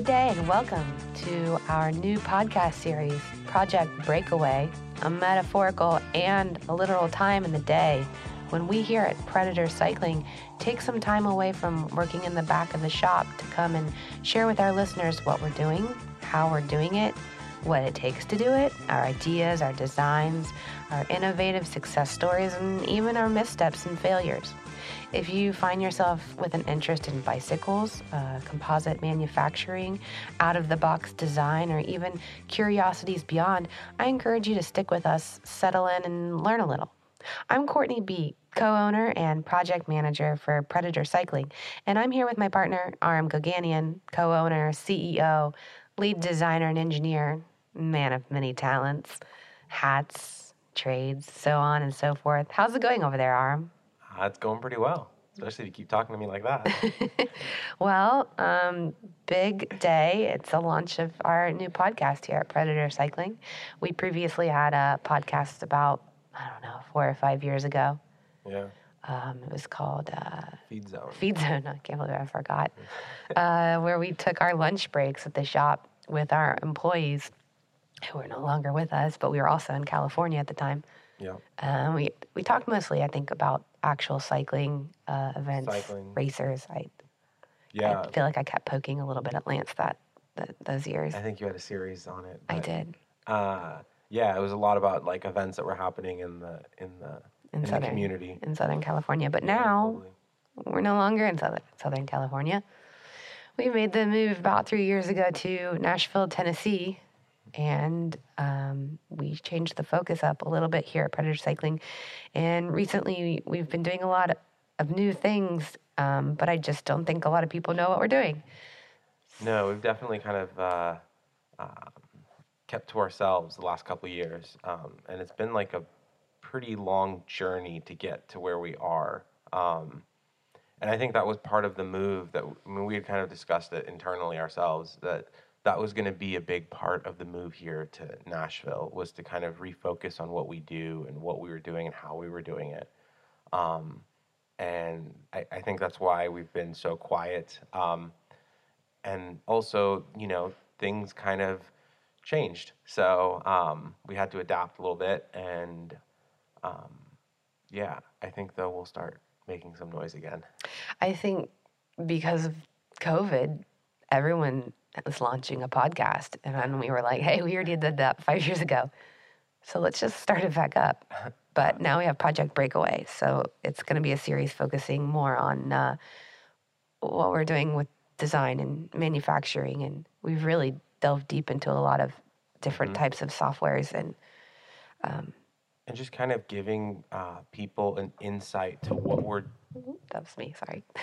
Good day and welcome to our new podcast series, Project Breakaway, a metaphorical and a literal time in the day when we here at Predator Cycling take some time away from working in the back of the shop to come and share with our listeners what we're doing, how we're doing it, what it takes to do it, our ideas, our designs, our innovative success stories, and even our missteps and failures. If you find yourself with an interest in bicycles, uh, composite manufacturing, out of the box design, or even curiosities beyond, I encourage you to stick with us, settle in, and learn a little. I'm Courtney B., co owner and project manager for Predator Cycling, and I'm here with my partner, Aram Goganian, co owner, CEO, lead designer, and engineer, man of many talents, hats, trades, so on and so forth. How's it going over there, Aram? It's going pretty well, especially if you keep talking to me like that. well, um, big day. It's the launch of our new podcast here at Predator Cycling. We previously had a podcast about, I don't know, four or five years ago. Yeah. Um, it was called uh, Feed Zone. Feed Zone. I can't believe I forgot. uh, where we took our lunch breaks at the shop with our employees who were no longer with us, but we were also in California at the time. Yeah. Um, we we talked mostly, I think, about actual cycling uh, events, Cycling. racers. I Yeah. I feel like I kept poking a little bit at Lance that, that those years. I think you had a series on it. I did Uh, yeah, it was a lot about like events that were happening in the in the in in the Southern community. in Southern California, but Yeah, now totally. we're no longer in Southern Southern California. We made the move about three years ago to Nashville, Tennessee, and um, we changed the focus up a little bit here at Predator Cycling. And recently, we've been doing a lot of new things, um, but I just don't think a lot of people know what we're doing. No, we've definitely kind of uh, um, kept to ourselves the last couple years, um, and it's been like a pretty long journey to get to where we are. Um, and I think that was part of the move that I mean, we had kind of discussed it internally ourselves that that was going to be a big part of the move here to Nashville was to kind of refocus on what we do and what we were doing and how we were doing it. Um, and I, I think that's why we've been so quiet. Um, and also, you know, things kind of changed. So um, we had to adapt a little bit. And um, yeah, I think though we'll start making some noise again. I think because of COVID, everyone was launching a podcast. And then we were like, hey, we already did that five years ago. So let's just start it back up. But now we have Project Breakaway. So it's going to be a series focusing more on uh, what we're doing with design and manufacturing. And we've really delved deep into a lot of different types of softwares. And um, And just kind of giving uh, people an insight to what we're that was me, sorry.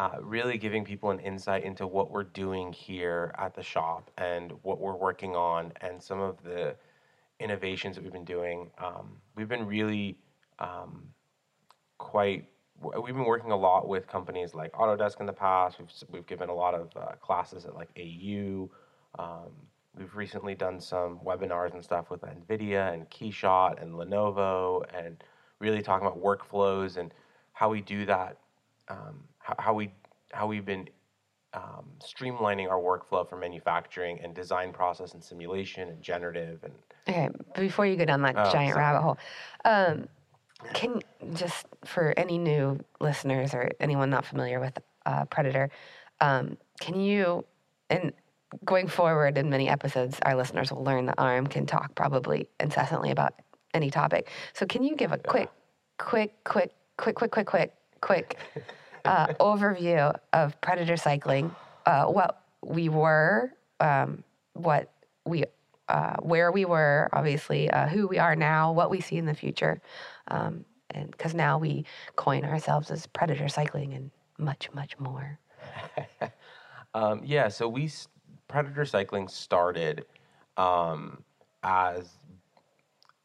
uh, really giving people an insight into what we're doing here at the shop and what we're working on and some of the innovations that we've been doing. Um, we've been really um, quite. We've been working a lot with companies like Autodesk in the past. We've we've given a lot of uh, classes at like AU. Um, we've recently done some webinars and stuff with Nvidia and Keyshot and Lenovo, and really talking about workflows and how we do that um, how, how we how we've been um, streamlining our workflow for manufacturing and design process and simulation and generative and Okay, before you go down that Oh, giant sorry. rabbit hole, um, can just for any new listeners or anyone not familiar with uh, Predator, um, can you and going forward in many episodes, our listeners will learn that Aram can talk probably incessantly about any topic. So can you give a quick, quick, quick, quick, quick, quick, quick, quick uh, overview of Predator cycling, uh, what we were, um, what we, uh, where we were, obviously, uh, who we are now, what we see in the future, um, and because now we coin ourselves as Predator cycling and much, much more. Um, yeah, so we Predator Cycling started um, as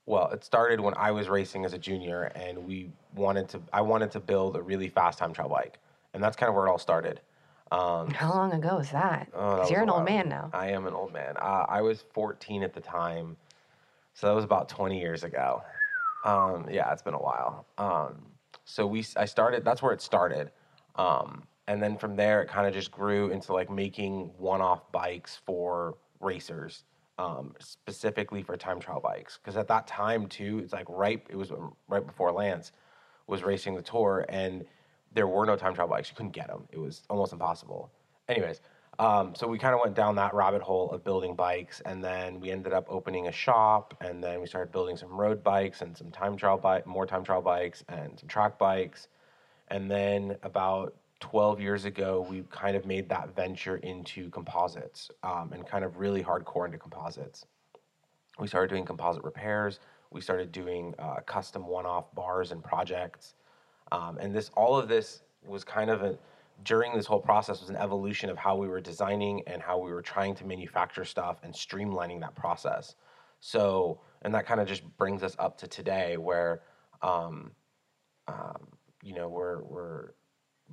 well. It started when I was racing as a junior, and we wanted to. I wanted to build a really fast time trial bike, and that's kind of where it all started. Um, How long ago was that? Oh, that you're an old man now. I am an old man. Uh, I was 14 at the time, so that was about 20 years ago. Um, yeah, it's been a while. Um, so we, I started. That's where it started, um, and then from there, it kind of just grew into like making one-off bikes for racers, um, specifically for time trial bikes. Because at that time too, it's like right, it was right before Lance was racing the tour, and there were no time trial bikes. You couldn't get them. It was almost impossible. Anyways, um, so we kind of went down that rabbit hole of building bikes, and then we ended up opening a shop, and then we started building some road bikes and some time trial bike, more time trial bikes, and some track bikes, and then about 12 years ago, we kind of made that venture into composites um, and kind of really hardcore into composites. We started doing composite repairs. We started doing uh, custom one-off bars and projects, um, and this all of this was kind of a during this whole process was an evolution of how we were designing and how we were trying to manufacture stuff and streamlining that process. So, and that kind of just brings us up to today, where um, um, you know we're we're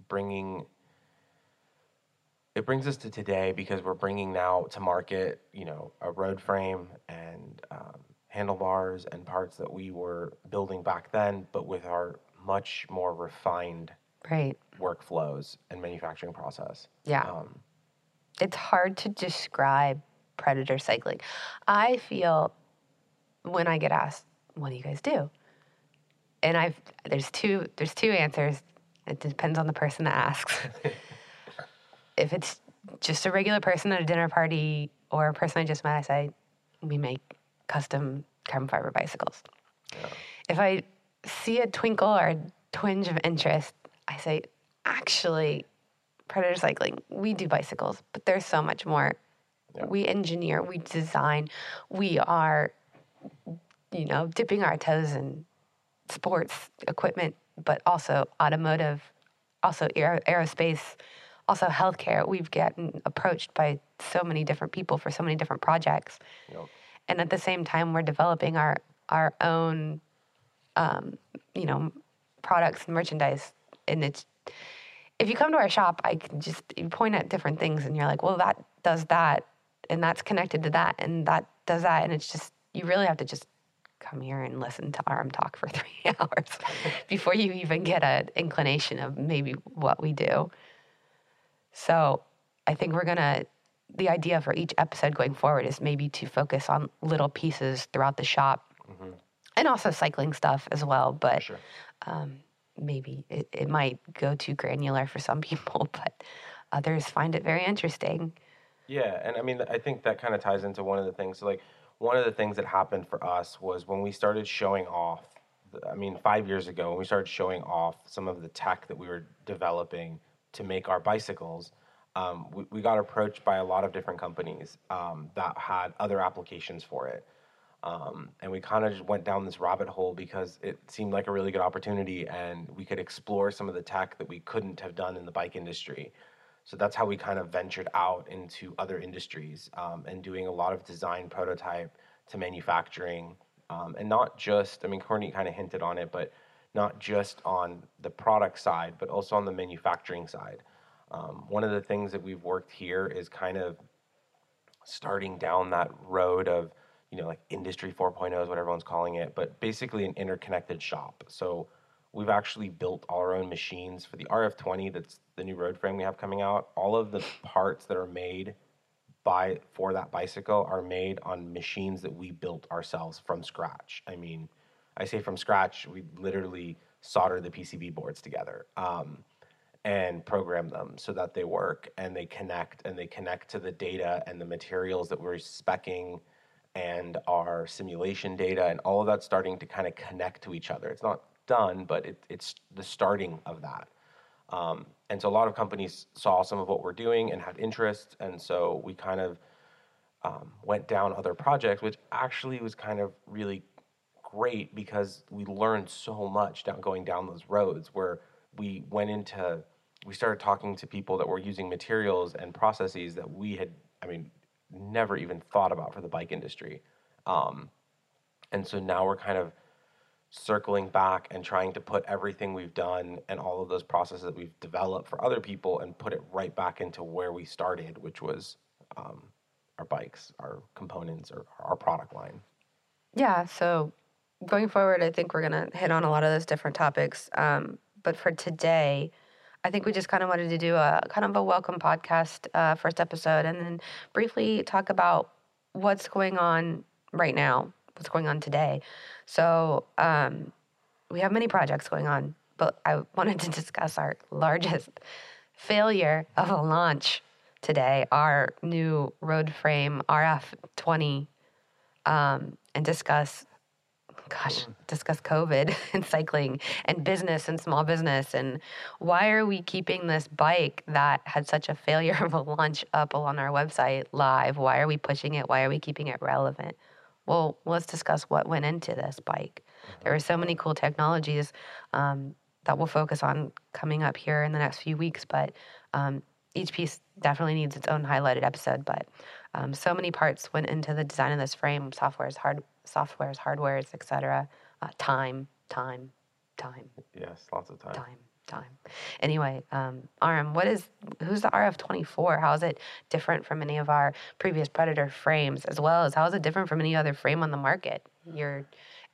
bringing it brings us to today because we're bringing now to market you know a road frame and um, handlebars and parts that we were building back then but with our much more refined Right. workflows and manufacturing process Yeah. um, it's hard to describe predator cycling. I feel when I get asked, "What do you guys do?" and I've there's two there's two answers. It depends on the person that asks. if it's just a regular person at a dinner party or a person I just met, I say we make custom carbon fiber bicycles. If I see a twinkle or a twinge of interest, I say, actually, Predator Cycling, we do bicycles, but there's so much more. Yeah. We engineer, we design, we are, you know, dipping our toes in sports equipment, but also automotive, also aer- aerospace, also healthcare. We've gotten approached by so many different people for so many different projects, know, and at the same time, we're developing our our own, um, you know, products and merchandise. And it's if you come to our shop, I can just you point at different things, and you're like, well, that does that, and that's connected to that, and that does that, and it's just you really have to just come here and listen to Aram talk for three hours before you even get an inclination of maybe what we do. So I think we're gonna. The idea for each episode going forward is maybe to focus on little pieces throughout the shop, and also cycling stuff as well. But sure. um, maybe it, it might go too granular for some people, but others find it very interesting. Yeah, and I mean, I think that kind of ties into one of the things. So, like, one of the things that happened for us was when we started showing off. I mean, five years ago, when we started showing off some of the tech that we were developing to make our bicycles, um, we, we got approached by a lot of different companies um, that had other applications for it. Um, and we kind of just went down this rabbit hole because it seemed like a really good opportunity and we could explore some of the tech that we couldn't have done in the bike industry. So that's how we kind of ventured out into other industries um, and doing a lot of design prototype to manufacturing. Um, and not just, I mean, Courtney kind of hinted on it, but not just on the product side, but also on the manufacturing side. Um, one of the things that we've worked here is kind of starting down that road of you know like industry 4.0 is what everyone's calling it but basically an interconnected shop so we've actually built all our own machines for the rf20 that's the new road frame we have coming out all of the parts that are made by for that bicycle are made on machines that we built ourselves from scratch i mean i say from scratch we literally solder the pcb boards together um, and program them so that they work and they connect and they connect to the data and the materials that we're specking and our simulation data and all of that's starting to kind of connect to each other. It's not done, but it, it's the starting of that. Um, and so a lot of companies saw some of what we're doing and had interest, and so we kind of um, went down other projects, which actually was kind of really great because we learned so much down going down those roads where we went into we started talking to people that were using materials and processes that we had i mean never even thought about for the bike industry um, and so now we're kind of circling back and trying to put everything we've done and all of those processes that we've developed for other people and put it right back into where we started which was um, our bikes our components or our product line Yeah, so going forward, I think we're going to hit on a lot of those different topics. Um, but for today, I think we just kind of wanted to do a kind of a welcome podcast uh, first episode, and then briefly talk about what's going on right now, what's going on today. So um, we have many projects going on, but I wanted to discuss our largest failure of a launch today, our new road frame RF20, um, and discuss gosh, discuss COVID and cycling and business and small business. And why are we keeping this bike that had such a failure of a launch up on our website live? Why are we pushing it? Why are we keeping it relevant? Well, let's discuss what went into this bike. There are so many cool technologies um, that we'll focus on coming up here in the next few weeks, but um, each piece definitely needs its own highlighted episode. But um, so many parts went into the design of this frame, softwares, hard softwares, hardwares, etc. Uh, time, time, time. Yes, lots of time. Time, time. Anyway, um, Aram, what is who's the RF24? How is it different from any of our previous Predator frames, as well as how is it different from any other frame on the market? You're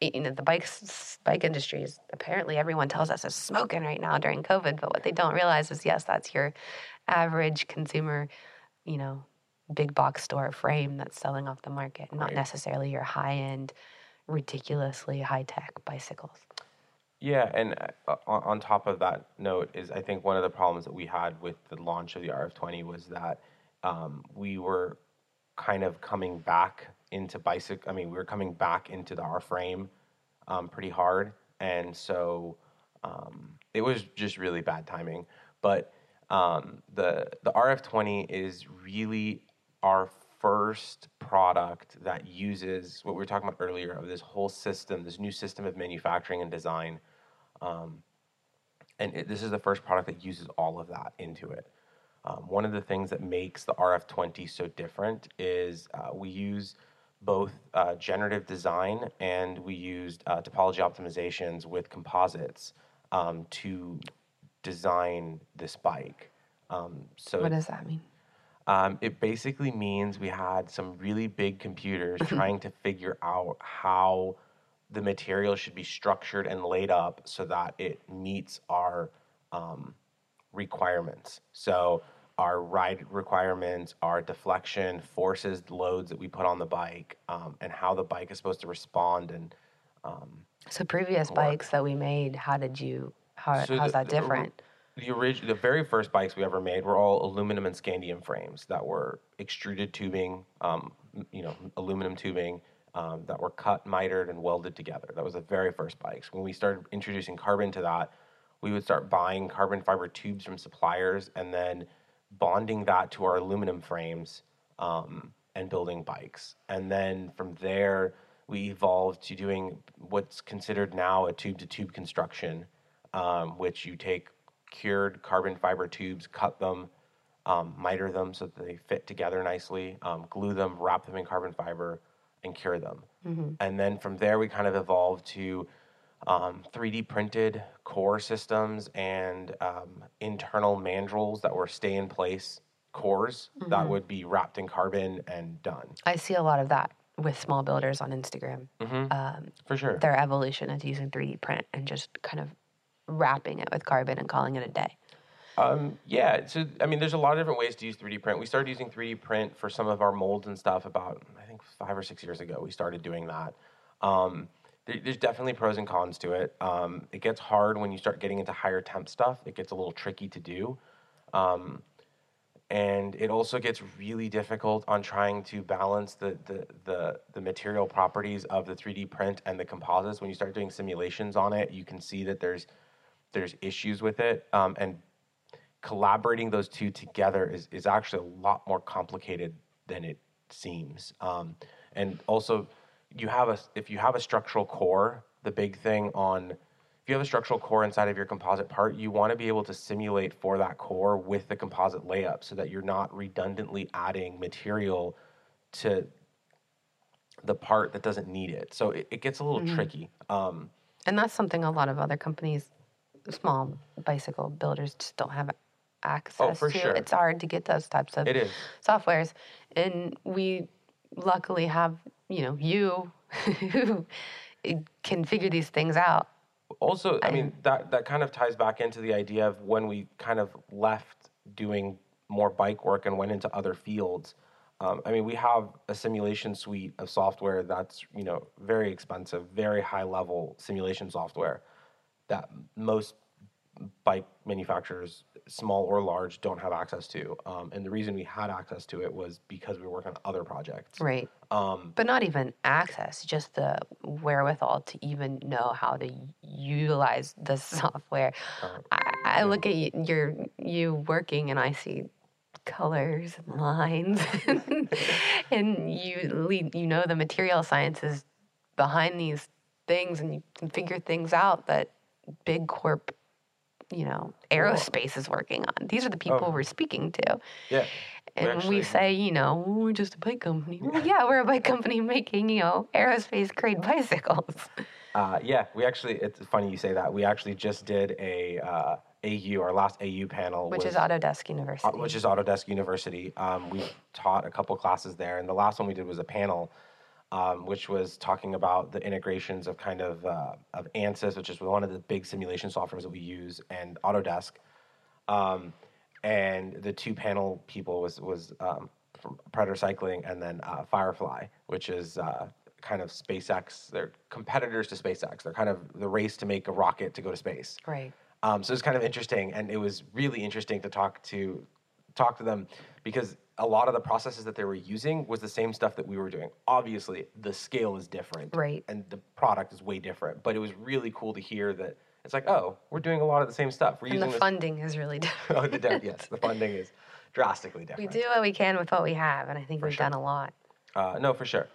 you know the bikes bike industry is apparently everyone tells us is smoking right now during covid but what they don't realize is yes that's your average consumer you know big box store frame that's selling off the market, not Right. necessarily your high end, ridiculously high tech bicycles. Yeah, and uh, on, top of that note is I think one of the problems that we had with the launch of the RF20 was that um, we were kind of coming back into bicycle. I mean, we were coming back into the R frame um, pretty hard, and so um, it was just really bad timing. But um, the the RF20 is really our first product that uses what we were talking about earlier of this whole system, this new system of manufacturing and design. Um, and it, this is the first product that uses all of that into it. Um, one of the things that makes the RF20 so different is uh, we use both uh, generative design and we used uh, topology optimizations with composites um, to design this bike. Um, so What does that mean? um, it basically means we had some really big computers trying to figure out how the material should be structured and laid up so that it meets our um, requirements. So, our ride requirements, our deflection, forces, loads that we put on the bike, um, and how the bike is supposed to respond. And um, So previous bikes that we made, how did you how So how's the- that different? the orig- the very first bikes we ever made were all aluminum and scandium frames that were extruded tubing, um, you know, aluminum tubing um, that were cut, mitered, and welded together. That was the very first bikes. When we started introducing carbon to that, we would start buying carbon fiber tubes from suppliers and then bonding that to our aluminum frames um, and building bikes. And then from there, we evolved to doing what's considered now a tube to tube construction, um, which you take cured carbon fiber tubes, cut them, um, miter them so that they fit together nicely, um, glue them, wrap them in carbon fiber, and cure them. And then from there, we kind of evolved to um, 3D printed core systems and um, internal mandrels that were stay in place cores that would be wrapped in carbon and done. I see a lot of that with small builders on Instagram. Mm-hmm. Um, For sure. their evolution is using 3D print and just kind of wrapping it with carbon and calling it a day. Um, yeah, so I mean, there's a lot of different ways to use 3D print. We started using 3D print for some of our molds and stuff about I think five or six years ago. We started doing that. Um, there, there's definitely pros and cons to it. Um, it gets hard when you start getting into higher temp stuff. It gets a little tricky to do, um, and it also gets really difficult on trying to balance the, the the the material properties of the 3D print and the composites. When you start doing simulations on it, you can see that there's there's issues with it, um, and collaborating those two together is, is actually a lot more complicated than it seems. Um, and also, you have a if you have a structural core, the big thing on if you have a structural core inside of your composite part, you want to be able to simulate for that core with the composite layup so that you're not redundantly adding material to the part that doesn't need it. So it, it gets a little tricky. Um, And that's something a lot of other companies, small bicycle builders, just don't have access Oh, for to. sure. It's hard to get those types of it is. softwares. And we luckily have, you know, you who can figure these things out also, I mean, that, that kind of ties back into the idea of when we kind of left doing more bike work and went into other fields. Um, I mean, we have a simulation suite of software that's, you know, very expensive, very high level simulation software that most bike manufacturers, small or large, don't have access to. Um, and the reason we had access to it was because we were working on other projects. Right. Um, But not even access, just the wherewithal to even know how to utilize the software. Uh, I, I look at you, your you working and I see colors and lines and you lead, you know the material sciences behind these things and you can figure things out that big corp you know aerospace is working on these are the people Oh. we're speaking to yeah. and we say you know "Oh, we're just a bike company well, yeah we're a bike company making you know aerospace grade bicycles Uh, yeah, we actually, it's funny you say that. We actually just did a uh, AU, our last AU panel. which was- is autodesk uh, university which is Autodesk University. Um, we taught a couple classes there, and the last one we did was a panel, um, which was talking about the integrations of kind of uh, of ANSYS, which is one of the big simulation softwares that we use, and Autodesk. Um, and the two panel people was was um, from Predator Cycling and then uh, Firefly, which is uh, kind of SpaceX. They're competitors to SpaceX. They're kind of the race to make a rocket to go to space. right Um, so it's kind of interesting, and it was really interesting to talk to talk to them because a lot of the processes that they were using was the same stuff that we were doing. Obviously, the scale is different, Right. And the product is way different. But it was really cool to hear that it's like, oh, we're doing a lot of the same stuff. We're and the using this. funding is really different oh, the de- yes, the funding is drastically different. we do what we can with what we have and i think we've sure. done a lot Uh, no, for sure.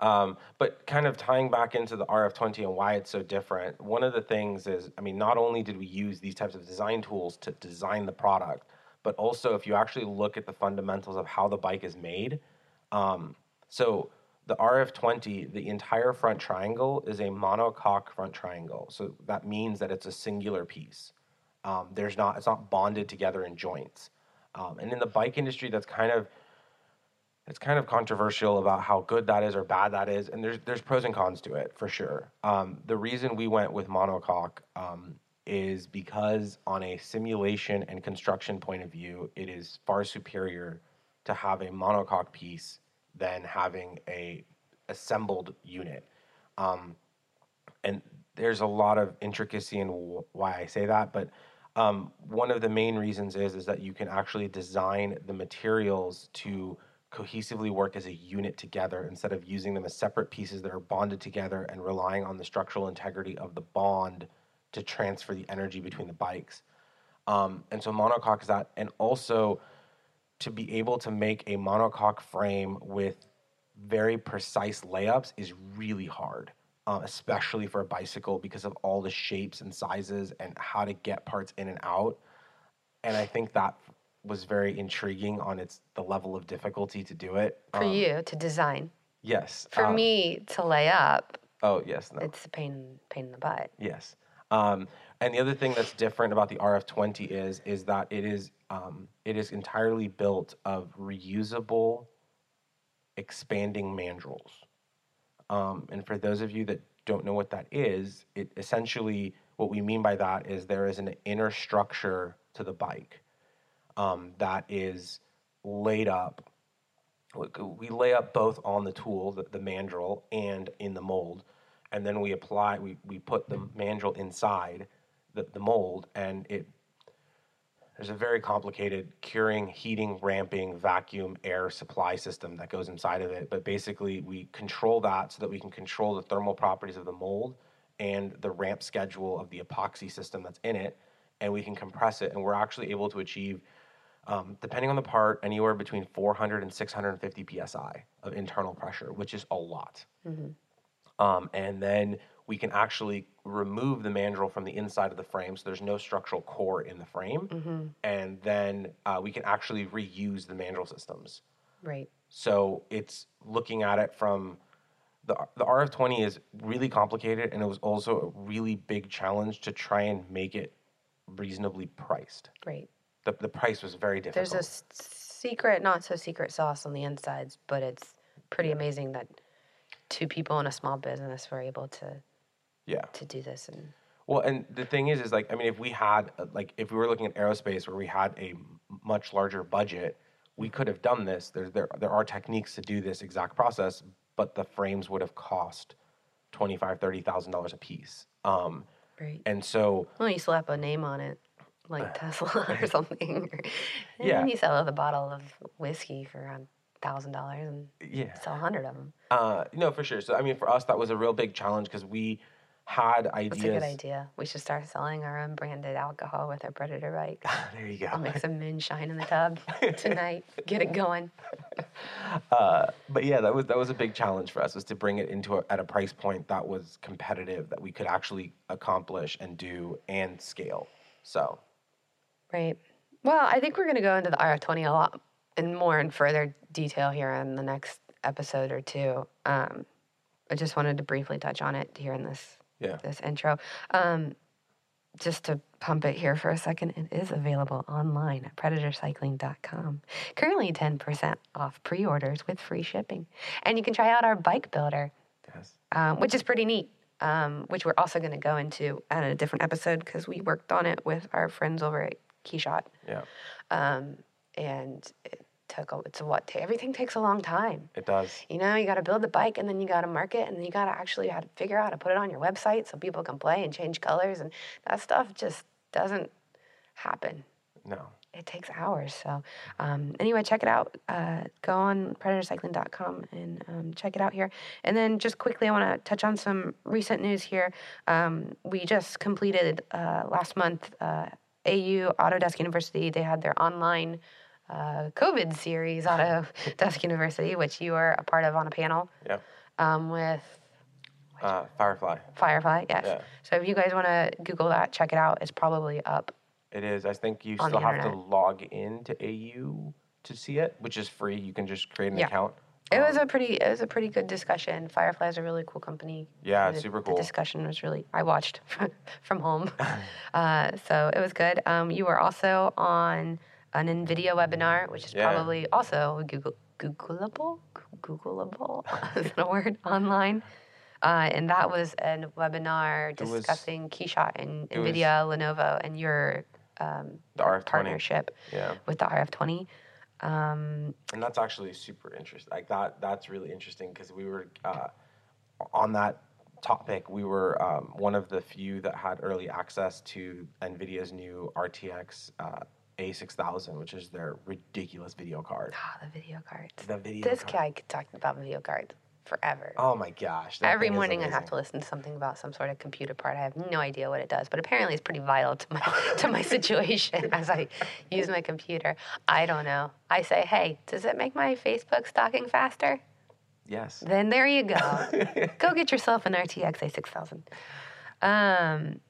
Um, but kind of tying back into the RF20 and why it's so different, one of the things is, I mean, not only did we use these types of design tools to design the product, but also if you actually look at the fundamentals of how the bike is made, um, so the RF20, the entire front triangle is a monocoque front triangle. So that means that it's a singular piece. Um, there's not, it's not bonded together in joints. Um, and in the bike industry, that's kind of it's kind of controversial about how good that is or bad that is, and there's there's pros and cons to it for sure. Um, the reason we went with monocoque um, is because on a simulation and construction point of view, it is far superior to have a monocoque piece than having a assembled unit. Um, and there's a lot of intricacy in w- why I say that, but um, one of the main reasons is is that you can actually design the materials to cohesively work as a unit together instead of using them as separate pieces that are bonded together and relying on the structural integrity of the bond to transfer the energy between the bikes. Um, and so monocoque is that, and also to be able to make a monocoque frame with very precise layups is really hard, uh, especially for a bicycle because of all the shapes and sizes and how to get parts in and out. And I think that was very intriguing on its the level of difficulty to do it. for Um, you to design yes. for um, me to lay up Oh yes, no. it's a pain pain in the butt Yes. Um, and the other thing that's different about the RF20 is is that it is um, it is entirely built of reusable expanding mandrels. Um, and for those of you that don't know what that is, it essentially what we mean by that is there is an inner structure to the bike um, that is laid up. We lay up both on the tool, the, the mandrel, and in the mold, and then we apply. We, we put the mandrel inside the, the mold, and it there's a very complicated curing, heating, ramping, vacuum, air supply system that goes inside of it. But basically, we control that so that we can control the thermal properties of the mold and the ramp schedule of the epoxy system that's in it, and we can compress it. And we're actually able to achieve, um, depending on the part, anywhere between 400 and 650 psi of internal pressure, which is a lot. Um, and then we can actually remove the mandrel from the inside of the frame, so there's no structural core in the frame. And then uh, we can actually reuse the mandrel systems. right So it's looking at it from the the RF20 is really complicated, and it was also a really big challenge to try and make it reasonably priced. right The the price was very difficult. there's a s- secret not so secret sauce on the insides but it's pretty amazing that two people in a small business were able to yeah. to do this and Well, and the thing is, is like, I mean, if we had, uh, like, if we were looking at aerospace where we had a much larger budget, we could have done this. There, there, there are techniques to do this exact process, but the frames would have cost twenty-five, thirty thousand dollars a piece. Um, Right. and so, Well, you slap a name on it, like Tesla or something. and Yeah. you sell a bottle of whiskey for around thousand dollars and yeah, sell a hundred of them. uh, no, for sure. So, I mean, for us, that was a real big challenge because we had ideas. That's a good idea. We should start selling our own branded alcohol with our Predator bike. there you go. I'll make some moonshine in the tub tonight. Get it going. Uh, but yeah, that was that was a big challenge for us was to bring it into a, at a price point that was competitive that we could actually accomplish and do and scale. So Right. Well, I think we're going to go into the RF20 a lot in more and further detail here in the next episode or two. Um, I just wanted to briefly touch on it here in this yeah, this intro. Um, just to pump it here for a second, it is available online at predatorcycling.com. Currently 10% off pre orders with free shipping. And you can try out our bike builder, yes, um, which is pretty neat, um, which we're also going to go into at a different episode because we worked on it with our friends over at Keyshot. yeah, Um, and it took, a, it's a what, everything takes a long time. it does. You know, you got to build the bike and then you got to market and then you got to actually have to figure out how to put it on your website so people can play and change colors. And that stuff just doesn't happen. No, It takes hours. So, um, anyway, check it out. Uh, go on predatorcycling.com and um, check it out here. And then, just quickly, I want to touch on some recent news here. Um, we just completed uh, last month uh, AU Autodesk University. They had their online uh, COVID series, Autodesk University, which you are a part of on a panel yeah, um, with uh, Firefly. Firefly. Yes. Yeah. So, if you guys want to Google that, check it out. It's probably up. It is. I think you still have to log in to AU to see it, which is free. You can just create an Yeah. account. It was Um, a pretty it was a pretty good discussion. Firefly is a really cool company. Yeah, the, super The cool. discussion was really I watched from home, uh, so it was good. Um, you were also on an NVIDIA webinar, which is Yeah. probably also Google Googleable, Googleable is that a word online. Uh, and that was a webinar was- discussing Keyshot and it was- NVIDIA, Lenovo, and your um, The RF20. partnership Yeah. with the RF20. Um, and that's actually super interesting. Like that, that's really interesting because we were uh, on that topic. We were um, one of the few that had early access to Nvidia's new RTX uh, A6000, which is their ridiculous video card. ah, the video card. The video. This card. guy talking talk about video cards forever. Oh my gosh! Every morning I have to listen to something about some sort of computer part. I have no idea what it does, but apparently it's pretty vital to my to my situation as I use my computer. I don't know. I say, hey, does it make my Facebook stalking faster? Yes. Then there you go. go get yourself an RTX A6000. Um,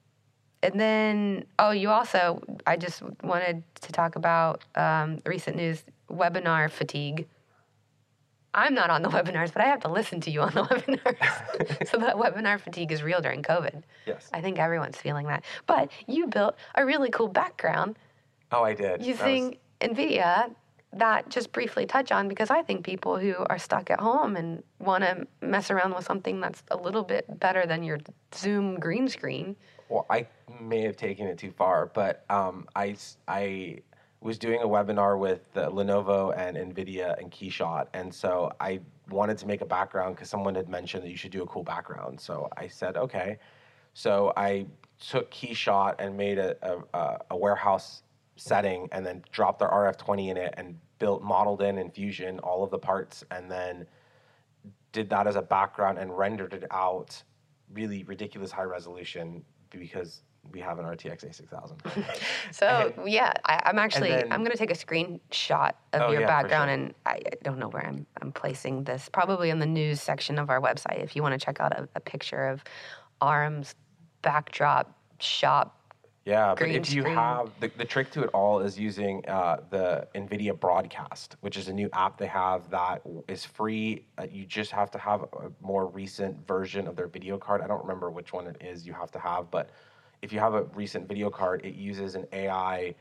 and then, oh, you also, I just wanted to talk about um, recent news webinar fatigue. I'm not on the webinars, but I have to listen to you on the webinars. so that webinar fatigue is real during COVID. Yes. I think everyone's feeling that. But you built a really cool background Oh, I did. That was- using NVIDIA that just briefly touch on because I think people who are stuck at home and want to mess around with something that's a little bit better than your Zoom green screen. well, I may have taken it too far, but um, I, I was doing a webinar with the Lenovo and NVIDIA and Keyshot. And so I wanted to make a background because someone had mentioned that you should do a cool background. So I said, okay. So I took Keyshot and made a, a- a, warehouse setting and then dropped our RF20 in it and built, modeled in in Fusion all of the parts and then did that as a background and rendered it out really ridiculous high resolution because we have an RTX A6000. So yeah, I, I'm actually then- I'm gonna take a screenshot of Oh, your yeah, background, sure. and I don't know where I'm I'm placing this. Probably in the news section of our website if you want to check out a, a picture of Aram's backdrop shop. Yeah, but if you have the, the trick to it all is using uh, the NVIDIA Broadcast, which is a new app they have that is free. Uh, you just have to have a more recent version of their video card. I don't remember which one it is you have to have, but if you have a recent video card, it uses an AI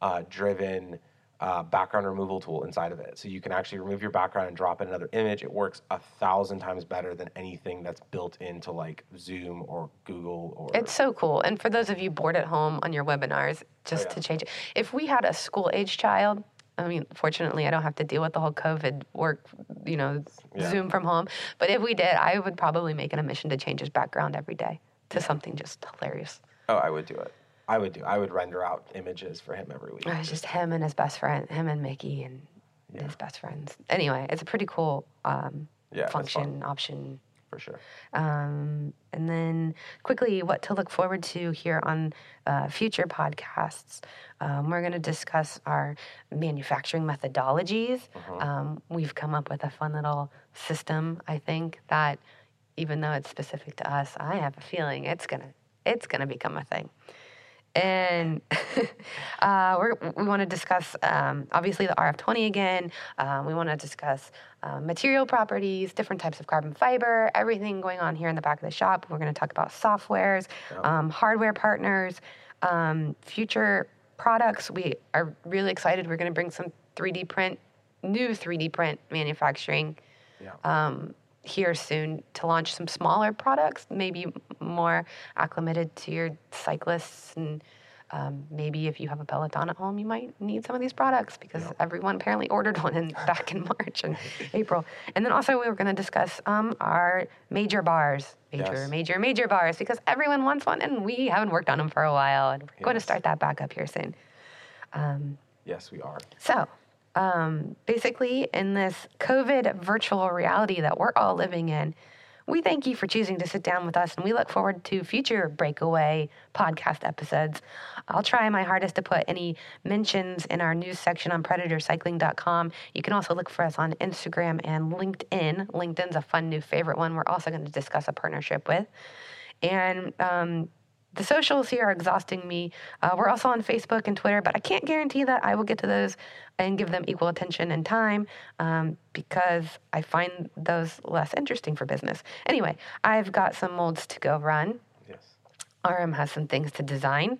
uh, driven uh, background removal tool inside of it. So you can actually remove your background and drop in another image. It works a thousand times better than anything that's built into like Zoom or Google or. It's so cool. And for those of you bored at home on your webinars, just Oh, yeah. to change it, if we had a school age child, I mean, fortunately, I don't have to deal with the whole COVID work, you know, Yeah. Zoom from home. But if we did, I would probably make it a mission to change his background every day to something just hilarious. Oh, I would do it. I would do. I would render out images for him every week. It was just him and his best friend, him and Mickey and his best friends. Anyway, it's a pretty cool um, Yeah, function option. for sure. Um, and then quickly, what to look forward to here on uh, future podcasts. Um, we're going to discuss our manufacturing methodologies. Um, we've come up with a fun little system, I think, that even though it's specific to us, I have a feeling it's gonna it's gonna become a thing. And uh, we're, we want to discuss, um, obviously, the RF20 again. Um, we want to discuss uh, material properties, different types of carbon fiber, everything going on here in the back of the shop. We're going to talk about softwares, um, hardware partners, um, future products. We are really excited. We're going to bring some 3D print, new 3D print manufacturing Yeah. Um, here soon to launch some smaller products, maybe more acclimated to your cyclists. And um, maybe if you have a Peloton at home, you might need some of these products because everyone apparently ordered one in, back in March and April. And then also, we were going to discuss um, our major bars. Major, Yes. major, major bars because everyone wants one and we haven't worked on them for a while. And we're going to start that back up here soon. yes, we are. So, um, basically, in this COVID virtual reality that we're all living in, we thank you for choosing to sit down with us, and we look forward to future breakaway podcast episodes. I'll try my hardest to put any mentions in our news section on predatorcycling.com. You can also look for us on Instagram and LinkedIn. LinkedIn's a fun new favorite one we're also going to discuss a partnership with. And um, the socials here are exhausting me. Uh, we're also on Facebook and Twitter, but I can't guarantee that I will get to those and give them equal attention and time um, because I find those less interesting for business. Anyway, I've got some molds to go run. Yes. Aram has some things to design.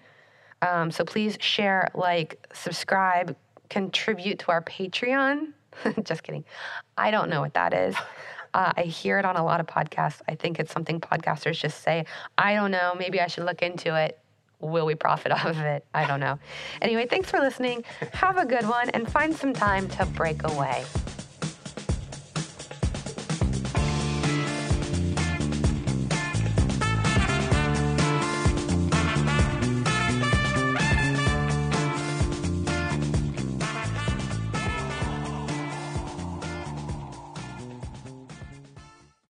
Um, so please share, like, subscribe, contribute to our Patreon. Just kidding. I don't know what that is. Uh, I hear it on a lot of podcasts. I think it's something podcasters just say. I don't know. Maybe I should look into it. Will we profit off of it? I don't know. Anyway, thanks for listening. Have a good one and find some time to break away.